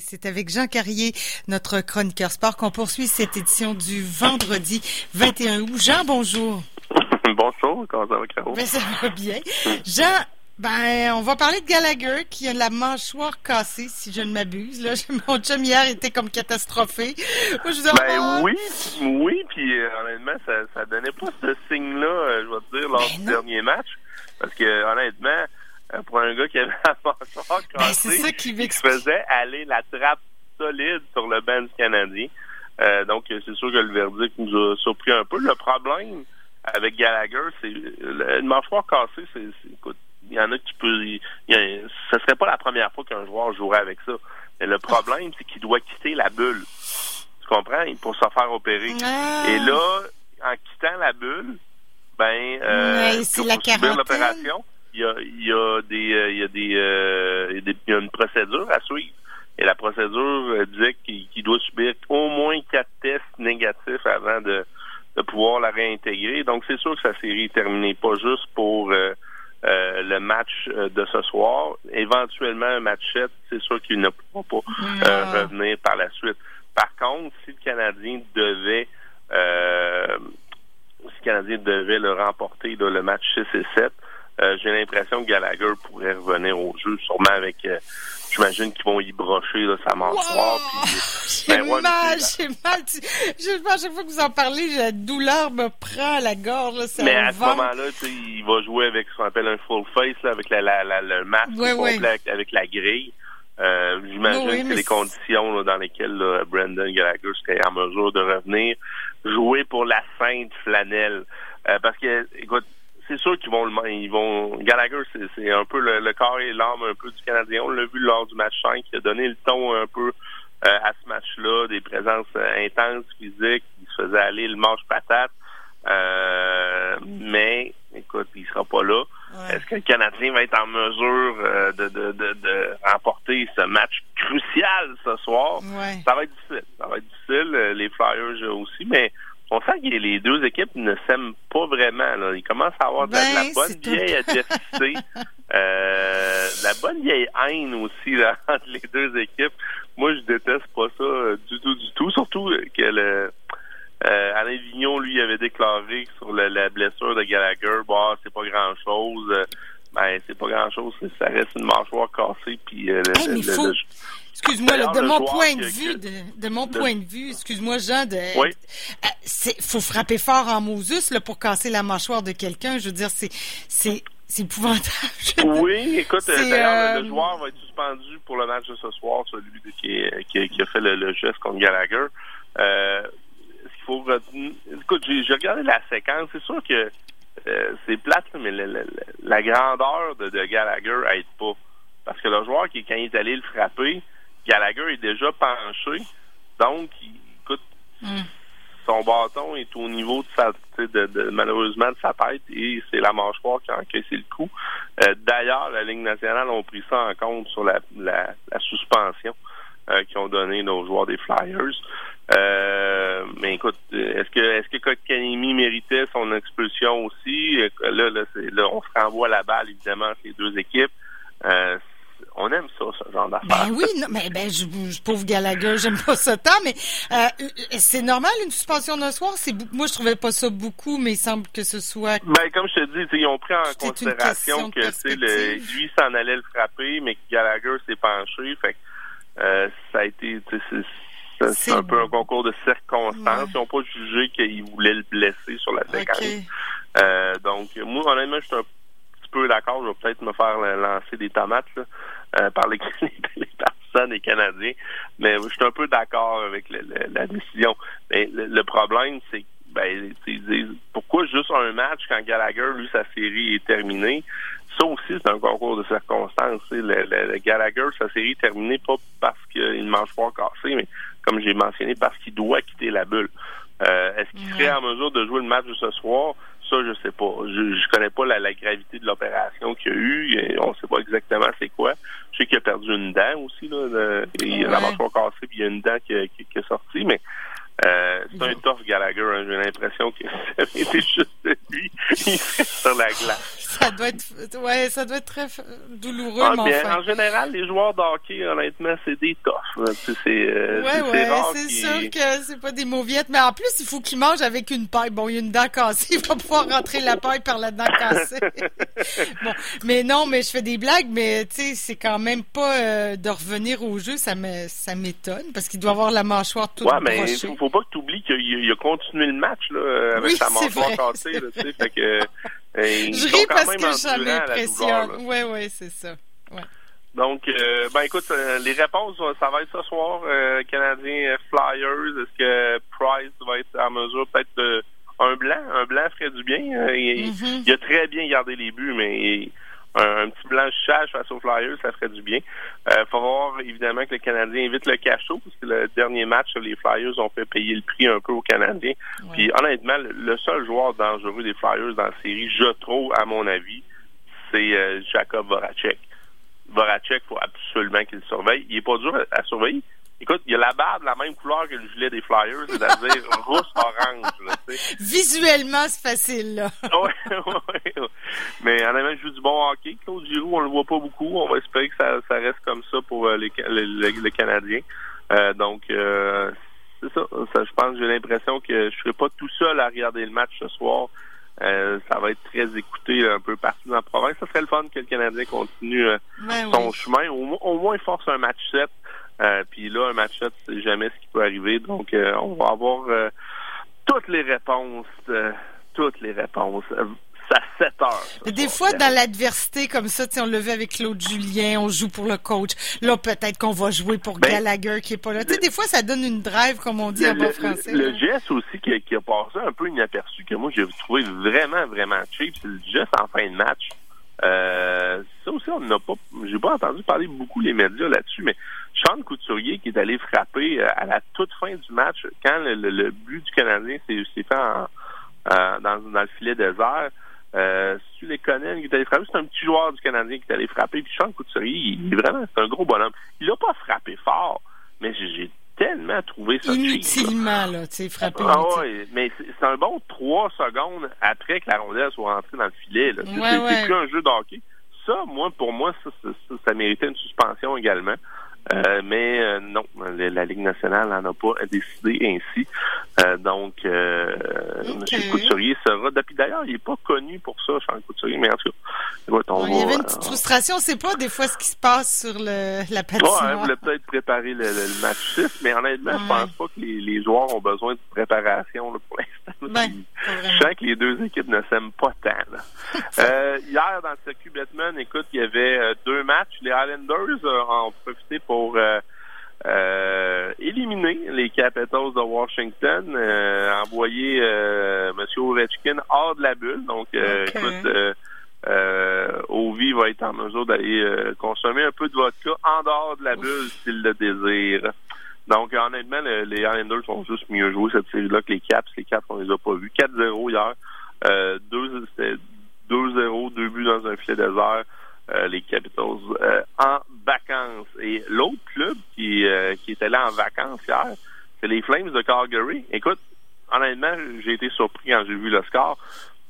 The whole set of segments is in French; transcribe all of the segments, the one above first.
C'est avec Jean Carrier, notre chroniqueur sport, qu'on poursuit cette édition du vendredi 21 août. Jean, bonjour. bonjour, comment ça va, Caro? Ben, ça va bien. Jean, ben, on va parler de Gallagher qui a la mâchoire cassée, si je ne m'abuse. Là, mon chum hier était comme catastrophé. ben oui, oui, puis euh, honnêtement, ça, ça donnait pas ce signe-là, euh, je vais te dire, lors ben du dernier match, parce que honnêtement, pour un gars qui avait la mâchoire ben, cassée, qui faisait aller la trappe solide sur le banc canadien. Euh, donc, c'est sûr que le verdict nous a surpris un peu. Le problème avec Gallagher, c'est une mâchoire cassée, c'est, écoute, il y en a qui peut, ce serait pas la première fois qu'un joueur jouerait avec ça. Mais le problème, c'est qu'il doit quitter la bulle. Tu comprends? Pour se faire opérer. Ah. Et là, en quittant la bulle, ben, euh, c'est la l'opération, il y a, il y a des, euh, il y a des, euh, il y a une procédure à suivre. Et la procédure euh, dit qu'il doit subir au moins quatre tests négatifs avant de, de pouvoir la réintégrer. Donc, c'est sûr que sa série est terminée, pas juste pour le match de ce soir. Éventuellement, un match 7, c'est sûr qu'il ne pourra pas revenir par la suite. Par contre, si le Canadien devait si le Canadien devait le remporter dans le match 6 et 7, euh, j'ai l'impression que Gallagher pourrait revenir au jeu, sûrement avec. Euh, j'imagine qu'ils vont y brocher là, sa mâchoire. J'ai ben, mal, j'ai mal. Je, à chaque fois que vous en parlez, la douleur me prend à la gorge. Là, Mais à ce moment-là, il va jouer avec ce qu'on appelle un full face, là, avec la, la, la, le masque complet, avec la grille. Euh, J'imagine que les conditions dans lesquelles Brandon Gallagher serait en mesure de revenir jouer pour la sainte flanelle. Euh, parce que, écoute, c'est sûr qu'ils vont ils vont Gallagher c'est un peu le, corps et l'âme un peu du Canadien. On l'a vu lors du match 5 qui a donné le ton un peu euh, à ce match-là des présences euh, intenses physiques. Il se faisait aller le manche patate. Euh, mais écoute il sera pas là. Est-ce que le Canadien va être en mesure de, de, de, de, remporter ce match crucial ce soir? Ça va être difficile. Ça va être difficile les Flyers aussi mais on sent que les deux équipes ne s'aiment pas vraiment. Là. Ils commencent à avoir de, la, ben, bonne vieille adversité, euh, la bonne vieille haine aussi là, entre les deux équipes. Moi, je déteste pas ça euh, du tout, du tout. Surtout que le euh, Alain Vignon, lui, avait déclaré sur la blessure de Gallagher, bah, c'est pas grand chose. Ben, c'est pas grand chose, ça reste une mâchoire cassée puis euh, le, Excuse-moi, de mon point de vue, de, mon point de vue, excuse-moi, Jean, de, oui. Euh, faut frapper fort en Moses là, pour casser la mâchoire de quelqu'un. Je veux dire, c'est, c'est, c'est épouvantable. Oui, écoute, d'ailleurs, le, euh, joueur va être suspendu pour le match de ce soir, celui qui, qui, qui a fait le, geste contre Gallagher. Euh, ce qu'il faut écoute, j'ai regardé la séquence, c'est sûr que euh, c'est plate, mais la, grandeur de, de Gallagher aide pas. Parce que le joueur qui, quand il est allé le frapper, Gallagher est déjà penché. Donc, il, écoute, hmm. son bâton est au niveau de sa, de, malheureusement, de sa tête et c'est la mâchoire qui a encaissé le coup. Euh, d'ailleurs, la Ligue nationale a pris ça en compte sur la, la, suspension euh, qu'ils ont donné aux joueurs des Flyers. Euh, mais écoute, est-ce que est-ce que Kotkaniemi méritait son expulsion aussi? Là, là, là, on se renvoie la balle, évidemment, ces deux équipes. Euh, on aime ça, ce genre d'affaires. Ben oui, mais ben, je, je pauvre Gallagher, j'aime pas ça tant, mais euh, c'est normal une suspension d'un soir. C'est moi je trouvais pas ça beaucoup, mais il semble que ce soit. Ben comme je te dis, ils ont pris en considération que le, lui s'en allait le frapper, mais que Gallagher s'est penché, fait euh, ça a été, c'est un peu un concours de circonstances. Ils n'ont pas jugé qu'ils voulaient le blesser sur la séquence. Euh, donc moi honnêtement, je suis un peu d'accord. Je vais peut-être me faire lancer des tomates euh, par les, les, personnes et Canadiens. Mais je suis un peu d'accord avec la décision. Mais le, problème, c'est ben, pourquoi juste un match quand Gallagher, lui, sa série est terminée? Ça aussi, c'est un concours de circonstances. Le, Gallagher, sa série est terminée pas parce qu'il ne mange pas cassé, mais comme j'ai mentionné, parce qu'il doit quitter la bulle. Euh, est-ce qu'il serait en mesure de jouer le match de ce soir? Ça, je sais pas. Je, je connais pas la, gravité de l'opération qu'il y a eu. On sait pas exactement c'est quoi. Je sais qu'il a perdu une dent aussi. Là, il a la mâchoire cassée, puis il y a une dent qui, qui, est sortie. Mais Euh, c'est un tough Gallagher, hein. j'ai l'impression que c'était juste lui sur la glace. Ça doit être, ouais, ça doit être très douloureux, ah, En général, les joueurs d'hockey, honnêtement, c'est des toughs. C'est, euh, ouais, ouais, c'est sûr que c'est pas des mauviettes, mais en plus, il faut qu'il mange avec une paille. Bon, il y a une dent cassée, il va pouvoir rentrer la paille par la dent cassée. bon, mais non, mais je fais des blagues, mais tu sais, c'est quand même pas euh, de revenir au jeu, ça me, ça m'étonne, parce qu'il doit avoir la mâchoire toute Ouais, mais faut pas que tu oublies qu'il a, continué le match là, avec sa mâchoire cassée. Là, fait que, euh, je ris parce que. Oui, oui, c'est ça. Ouais. Donc, euh, ben écoute, euh, les réponses, ça va être ce soir. Euh, Canadien Flyers, est-ce que Price va être en mesure peut-être un blanc? Un blanc ferait du bien. Mm-hmm. il, a très bien gardé les buts, mais un, petit blanchissage face aux Flyers, ça ferait du bien. Il euh, faut voir évidemment que le Canadien évite le cachot, parce que le dernier match, les Flyers ont fait payer le prix un peu aux Canadiens. Puis honnêtement, le seul joueur dangereux des Flyers dans la série, je trouve, à mon avis, c'est euh, Jacob Voracek. Voracek, faut absolument qu'il le surveille. Il est pas dur à surveiller. Écoute, il y a la barbe la même couleur que le gilet des Flyers, c'est-à-dire rousse-orange. Visuellement, c'est facile, là. oui, oui. Mais en même, je joue du bon hockey. Claude Giroux, on le voit pas beaucoup. On va espérer que ça, ça reste comme ça pour euh, les, les, Canadiens. Euh, donc, euh, c'est ça. ça. Je pense, j'ai l'impression que je serai pas tout seul à regarder le match ce soir. Euh, ça va être très écouté un peu partout dans la province. Ça serait le fun que le Canadien continue ben son chemin. Au, au, moins, il force un match 7. Euh, puis là, un match-up, c'est jamais ce qui peut arriver. Donc, on va avoir toutes les réponses, toutes les réponses. Ça 7 heures. Des fois, dans l'adversité comme ça, on le vu avec Claude Julien, on joue pour le coach. Là, peut-être qu'on va jouer pour ben, Gallagher qui est pas là. des fois, ça donne une drive, comme on dit en bon français. Le, geste aussi qui, qui, a passé un peu inaperçu, que moi, j'ai trouvé vraiment, vraiment cheap, c'est le geste en fin de match. Euh, ça aussi, on n'a pas, j'ai pas entendu parler beaucoup les médias là-dessus, mais Sean Couturier qui est allé frapper euh, à la toute fin du match quand le, but du Canadien s'est fait dans, dans, le filet désert. Euh, si tu les connais, qui est allé frapper, c'est un petit joueur du Canadien qui est allé frapper. Puis Sean Couturier, il est vraiment, c'est un gros bonhomme. Il n'a pas frappé fort, mais j'ai tellement trouvé ça Inutilement, là, tu sais, frappé. Ah oui, mais c'est un bon trois secondes après que la rondelle soit rentrée dans le filet. Là. c'est plus un jeu de hockey. Ça, moi, pour moi, ça, ça méritait une suspension également. Euh, mais euh, non, la Ligue nationale n'en a pas décidé ainsi. Euh, donc, euh, M. Couturier sera. Depuis d'ailleurs, il n'est pas connu pour ça, Charles Couturier, mais en tout cas, on Il y avait une petite frustration, on ne sait pas des fois ce qui se passe sur le, la patinoire. Ouais, hein, voulait peut-être préparer le, match 6, mais honnêtement, je pense pas que les, les, joueurs ont besoin de préparation là, pour l'instant. Ben, je sens que les deux équipes ne s'aiment pas tant. hier, dans le circuit Batman, écoute, il y avait deux matchs. Les Islanders ont profité pour euh, euh, éliminer les Capitals de Washington, euh, envoyer M. Ovechkin hors de la bulle. Donc, écoute, Ovi va être en mesure d'aller consommer un peu de vodka en dehors de la bulle s'il le désire. Donc, honnêtement, les Islanders ont juste mieux joué cette série-là que les Caps. Les Caps, on les a pas vus. 4-0 hier. Euh, 2-0, deux buts dans un filet désert. Euh, les Capitals euh, en vacances. Et l'autre club qui, euh, qui était là en vacances hier, c'est les Flames de Calgary. Écoute, honnêtement, j'ai été surpris quand j'ai vu le score.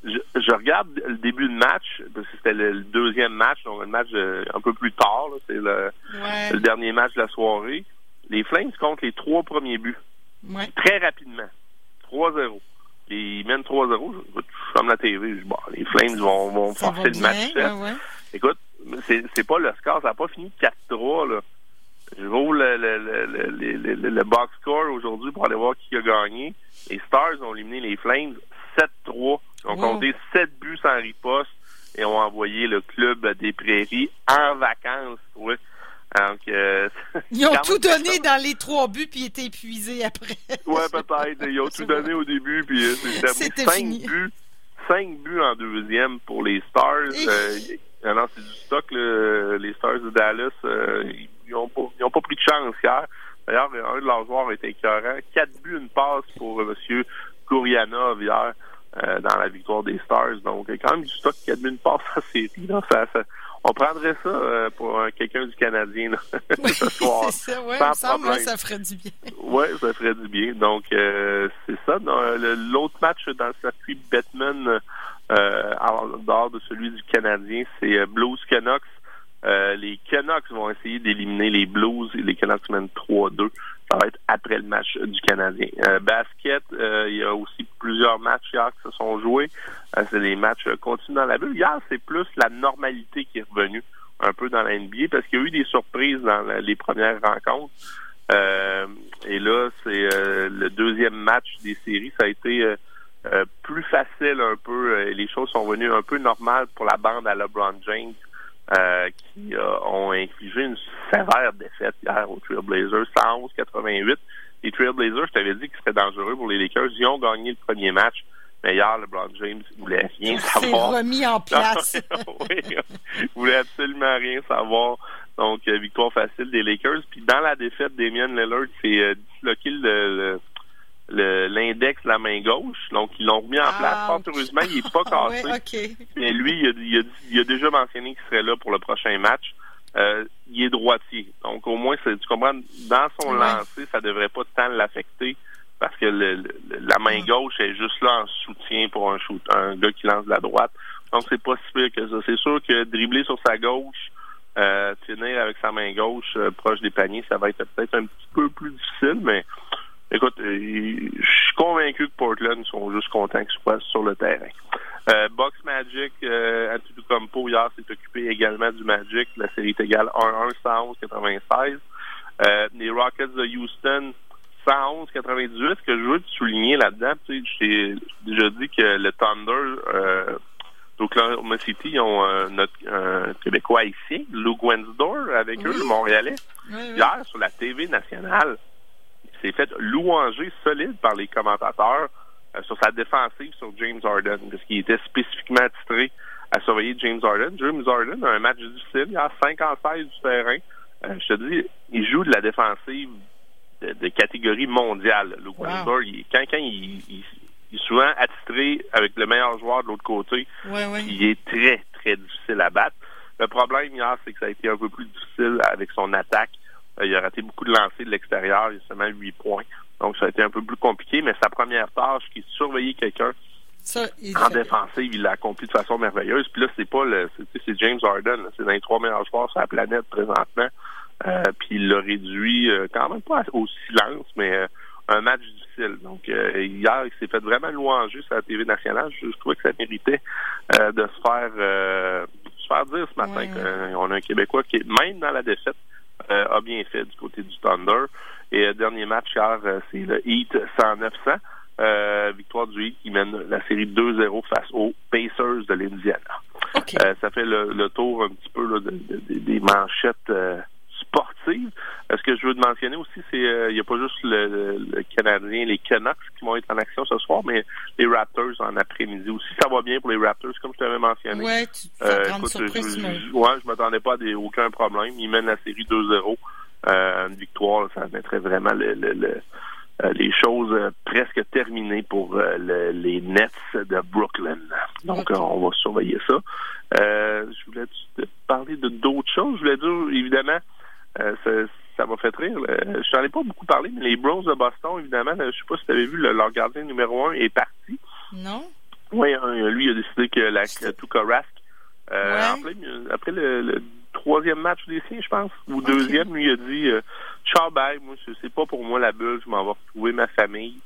Je, regarde le début de match, parce que c'était le, deuxième match, donc un match un peu plus tard, c'est le, dernier match de la soirée. Les Flames comptent les trois premiers buts. Très rapidement. 3-0. Ils mènent 3-0. Je, ferme la TV. Je, bon, les Flames vont, vont forcer le match. Écoute, c'est pas le score, ça n'a pas fini 4-3. Là. Je roule le, le, le, le, box score aujourd'hui pour aller voir qui a gagné. Les Stars ont éliminé les Flames 7-3. Ils ont compté 7 buts sans riposte et ont envoyé le club des prairies en vacances. Ouais. Donc, euh, ils ont tout donné dans les trois buts puis ils étaient épuisés après. ouais, peut-être. Ils ont tout donné au début puis euh, c'était 5 buts. 5 buts en deuxième pour les Stars. Euh, non, c'est du stock. Les Stars de Dallas, euh, ils n'ont pas, pas pris de chance hier. D'ailleurs, un de leurs joueurs était écœurant. Quatre buts, une passe pour euh, M. Kourianov hier euh, dans la victoire des Stars. Donc, quand même du stock, quatre buts, une passe en série. Ça, ça, on prendrait ça pour quelqu'un du Canadien ce soir. C'est ça, ouais, ça, ça ferait du bien. Oui, ça ferait du bien. Donc, euh, c'est ça. L'autre match dans le circuit Batman, euh, dehors de celui du Canadien, c'est euh, Blues Canucks. Euh, les Canucks vont essayer d'éliminer les Blues et les Canucks mènent 3-2. Ça va être après le match du Canadien. basket, il y a aussi plusieurs matchs hier qui se sont joués. c'est les matchs continus dans la bulle. Hier, c'est plus la normalité qui est revenue un peu dans la NBA parce qu'il y a eu des surprises dans les premières rencontres. Euh, et là, c'est euh, le deuxième match des séries. Ça a été euh, plus facile un peu. les choses sont venues un peu normales pour la bande à LeBron James. Qui ont infligé une sévère défaite hier aux Trailblazers, 111-88. Les Trailblazers, je t'avais dit qu'ils seraient dangereux pour les Lakers. Ils ont gagné le premier match. Mais hier, LeBron James voulait rien savoir. Il remis en place. oui, il voulait absolument rien savoir. Donc, euh, victoire facile des Lakers. Puis dans la défaite d'Emian Lillard, c'est euh, disloqué le, l'index de la main gauche. Donc, ils l'ont remis en place. Fort heureusement, il n'est pas cassé. Mais lui, il a, il, a, déjà mentionné qu'il serait là pour le prochain match. Euh, il est droitier. Donc, au moins, tu comprends, dans son lancer, ça devrait pas tant l'affecter parce que le, la main gauche est juste là en soutien pour un shoot, un gars qui lance de la droite. Donc, c'est pas si pire que ça. C'est sûr que dribbler sur sa gauche, euh, tenir avec sa main gauche euh, proche des paniers, ça va être peut-être un petit peu plus difficile, mais écoute, euh, je suis convaincu que Portland sont juste contents qu'ils soient sur le terrain. Euh, Box Magic, euh, Antetokounmpo hier s'est occupé également du Magic. La série est égale 1-1, 111-96. Euh, les Rockets de Houston, 111-98. Ce que je veux te souligner là-dedans, tu sais, j'ai déjà dit que le Thunder euh, d'Oklahoma City, ils ont euh, notre un Québécois ici, Lou Wensdor, avec eux, le Montréalais. Hier, sur la TV nationale, s'est fait louanger solide par les commentateurs euh, sur sa défensive sur James Harden, parce qu'il était spécifiquement attitré à surveiller James Harden. James Harden a un match difficile, il a 5 en 16 du terrain. Euh, je te dis, il joue de la défensive de, catégorie mondiale. Lou wow. quand, quand il, il il est souvent attitré avec le meilleur joueur de l'autre côté. Il est très, très difficile à battre. Le problème hier, c'est que ça a été un peu plus difficile avec son attaque. Euh, il a raté beaucoup de lancers de l'extérieur. Il a seulement 8 points. Donc, ça a été un peu plus compliqué. Mais sa première tâche, qui est de surveiller quelqu'un en défensive, il l'a accompli de façon merveilleuse. Puis là, c'est pas le, c'est James Harden. C'est l'un des trois meilleurs joueurs sur la planète présentement. Euh, puis il l'a réduit euh, quand même pas au silence, mais un match difficile. Donc euh, hier, il s'est fait vraiment louanger sur la TV nationale. Je, trouvais que ça méritait euh, de se faire euh, se faire dire ce matin qu'on a un Québécois qui, même dans la défaite, a bien fait du côté du Thunder. Et dernier match hier, c'est le Heat 100-900. victoire du Heat qui mène la série 2-0 face aux Pacers de l'Indiana. ça fait le, tour un petit peu des manchettes sportive. Ce que je veux te mentionner aussi, c'est il n'y a pas juste le, Canadien, les Canucks qui vont être en action ce soir, mais les Raptors en après-midi aussi. Ça va bien pour les Raptors, comme je t'avais mentionné. Ouais, tu euh, écoute, surprise, je, ouais, je m'attendais pas à aucun problème. Ils mènent la série 2-0. Euh, une victoire, ça mettrait vraiment le, euh, les choses presque terminées pour les Nets de Brooklyn. Donc, on va surveiller ça. je voulais te parler de d'autres choses? Je voulais dire, évidemment, euh, ça, m'a fait rire. Je n'en ai pas beaucoup parlé, mais les Browns de Boston, évidemment, je ne sais pas si tu avais vu, leur gardien numéro un est parti. Non? Oui, lui, il a décidé que la Tuka Rask, euh, après le, troisième match des siens, je pense, ou deuxième, lui, il a dit euh, Ciao, bye, moi, c'est pas pour moi la bulle, je m'en vais retrouver ma famille.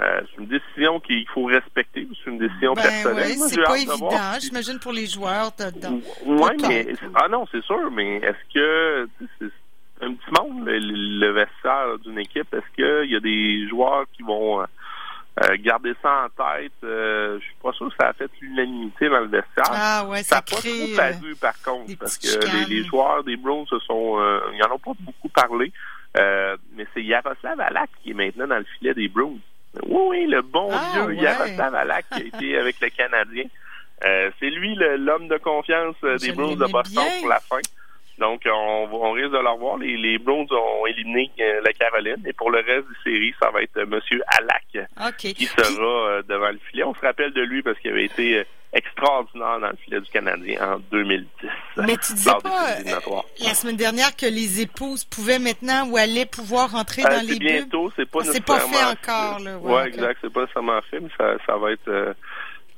Euh, c'est une décision qu'il faut respecter. C'est une décision ben personnelle. c'est pas évident, j'imagine, pour les joueurs. Oui, mais... Ah non, c'est sûr, mais est-ce que un petit monde, le, vestiaire d'une équipe. Est-ce qu'il y a des joueurs qui vont euh, euh, garder ça en tête? Euh, je suis pas sûr que ça a fait l'unanimité dans le vestiaire. Ah ouais, ça, n'a pas trop paru par contre, parce que les, joueurs des Browns se sont, ils en ont pas beaucoup parlé. mais c'est Yaroslav Alak qui est maintenant dans le filet des Browns. Oui, oui, le bon ah, vieux Yaroslav Alak qui a été avec le Canadien. c'est lui l'homme de confiance des Browns de Boston pour la fin. Donc, on, on risque de le revoir. Les, les Browns ont éliminé euh, la Caroline. Et pour le reste du série, ça va être M. Alak qui sera devant le filet. On se rappelle de lui parce qu'il avait été extraordinaire dans le filet du Canadien en 2010. Mais tu disais pas la semaine dernière que les épouses pouvaient maintenant ou allaient pouvoir entrer dans les bientôt, c'est pas C'est pas fait encore. Là. Ouais, exact. C'est pas nécessairement fait, mais ça, ça va être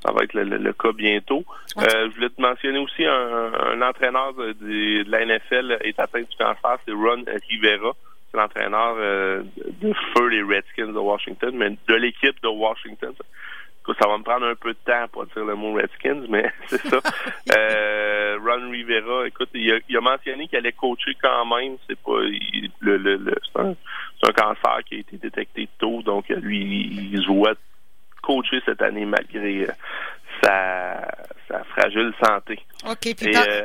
ça va être le, cas bientôt. Euh, je voulais te mentionner aussi un, un entraîneur de, de, la NFL est atteint du cancer, c'est Ron Rivera. C'est l'entraîneur euh, de feu les Redskins de Washington, mais de l'équipe de Washington. Ça va me prendre un peu de temps pour dire le mot Redskins, mais c'est ça. euh, Ron Rivera, écoute, il a, il a mentionné qu'il allait coacher quand même. C'est pas le, le, le c'est un, un, cancer qui a été détecté tôt, donc lui, il se voit coacher cette année malgré euh, sa, sa, fragile santé. OK. Puis Et, euh,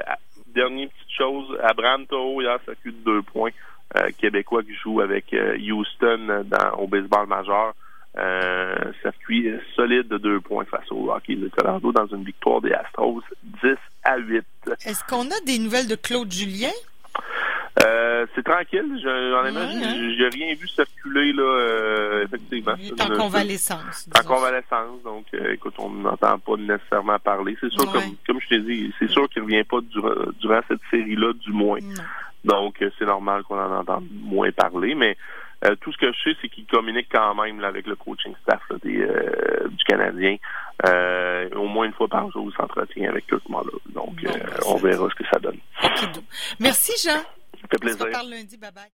dernière petite chose, Abraham Toho, hier, circuit de deux points. Euh, québécois qui joue avec Houston dans, au baseball majeur. Euh, circuit solide de deux points face au Rocky de Colorado dans une victoire des Astros 10 à 8. Est-ce qu'on a des nouvelles de Claude Julien? Euh, c'est tranquille. Je, honnêtement, hein? j'ai rien vu circuler là, euh, effectivement. Il est en convalescence. En convalescence, donc euh, écoute, on n'entend pas nécessairement parler. C'est sûr, comme, comme je t'ai dit, c'est sûr qu'il revient pas durant, durant cette série-là, du moins. Donc c'est normal qu'on en entende moins parler, mais tout ce que je sais, c'est qu'il communique quand même là, avec le coaching staff des, du Canadien. au moins une fois par jour, il s'entretient avec tout le monde. là Donc, ben, on verra ce que ça donne. Merci, Jean. Ça fait plaisir. On se reparle lundi. Bye bye.